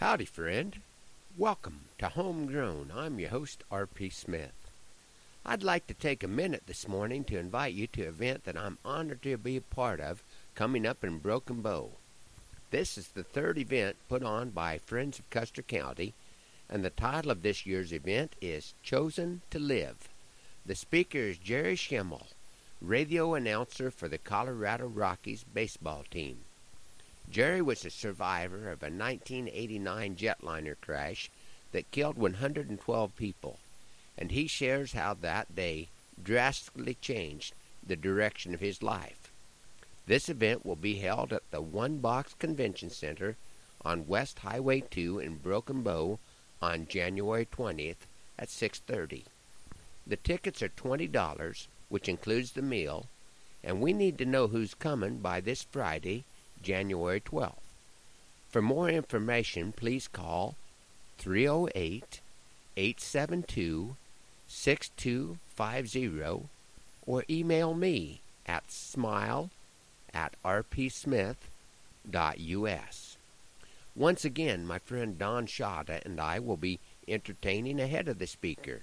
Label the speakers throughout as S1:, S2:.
S1: Howdy, friend. Welcome to Homegrown. I'm your host, R.P. Smith. I'd like to take a minute this morning to invite you to an event that I'm honored to be a part of coming up in Broken Bow. This is the third event put on by Friends of Custer County, and the title of this year's event is Chosen to Live. The speaker is Jerry Schemmel, radio announcer for the Colorado Rockies baseball team. Jerry was a survivor of a 1989 jetliner crash that killed 112 people, and he shares how that day drastically changed the direction of his life. This event will be held at the One Box Convention Center on West Highway 2 in Broken Bow on January 20th at 6:30. The tickets are $20, which includes the meal, and we need to know who's coming by this Friday January 12th. For more information, please call 308 872 6250 or email me at smile at rpsmith.us. Once again, my friend Don Shada and I will be entertaining ahead of the speaker,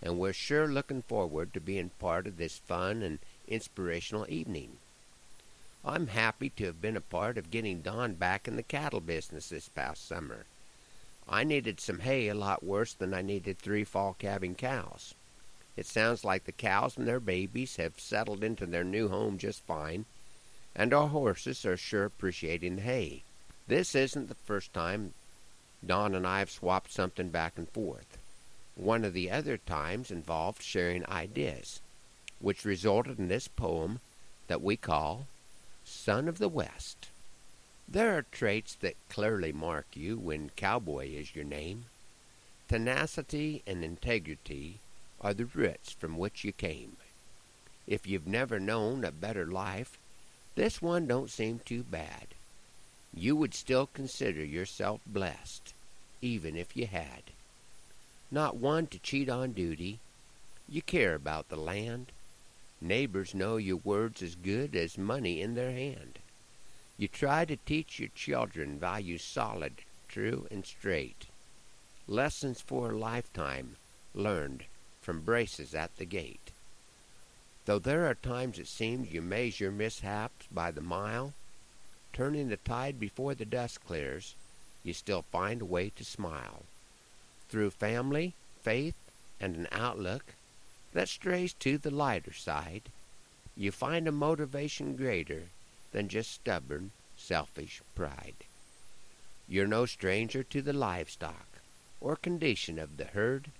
S1: and we're sure looking forward to being part of this fun and inspirational evening. I'm happy to have been a part of getting Don back in the cattle business this past summer. I needed some hay a lot worse than I needed three fall calving cows. It sounds like the cows and their babies have settled into their new home just fine, and our horses are sure appreciating the hay. This isn't the first time Don and I have swapped something back and forth. One of the other times involved sharing ideas, which resulted in this poem that we call son of the West. There are traits that clearly mark you when cowboy is your name. Tenacity and integrity are the roots from which you came. If you've never known a better life, this one don't seem too bad. You would still consider yourself blessed, even if you had. Not one to cheat on duty. You care about the land, Neighbors know your word's as good as money in their hand. You try to teach your children values solid, true, and straight. Lessons for a lifetime learned from braces at the gate. Though there are times it seems you measure mishaps by the mile, turning the tide before the dust clears, you still find a way to smile. Through family, faith, and an outlook that strays to the lighter side, you find a motivation greater than just stubborn, selfish pride. You're no stranger to the livestock or condition of the herd,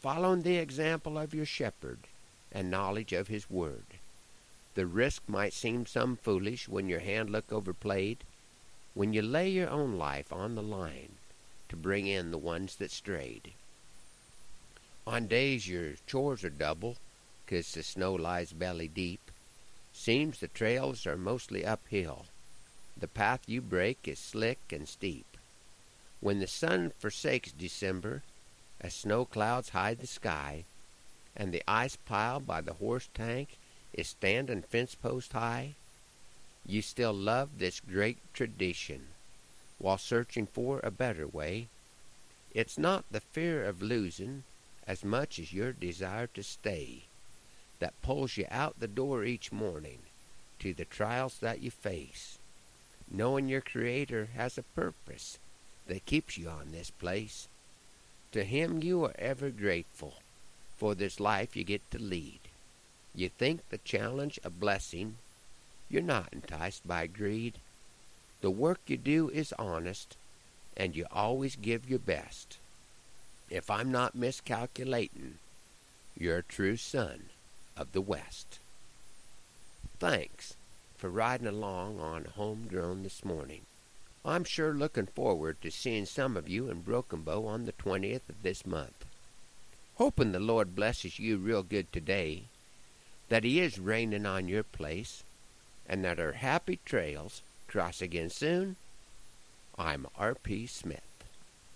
S1: following the example of your shepherd and knowledge of his word. The risk might seem some foolish when your hand look overplayed, when you lay your own life on the line to bring in the ones that strayed. On days your chores are double, 'cause the snow lies belly deep, seems the trails are mostly uphill. The path you break is slick and steep. When the sun forsakes December, as snow clouds hide the sky, and the ice pile by the horse tank is standing fence post high, you still love this great tradition while searching for a better way. It's not the fear of losing as much as your desire to stay that pulls you out the door each morning to the trials that you face, knowing your Creator has a purpose that keeps you on this place. To Him you are ever grateful for this life you get to lead. You think the challenge a blessing, you're not enticed by greed. The work you do is honest, and you always give your best. If I'm not miscalculating, you're a true son of the West. Thanks for riding along on Homegrown this morning. I'm sure looking forward to seeing some of you in Broken Bow on the 20th of this month. Hoping the Lord blesses you real good today, that He is raining on your place, and that our happy trails cross again soon. I'm R.P. Smith.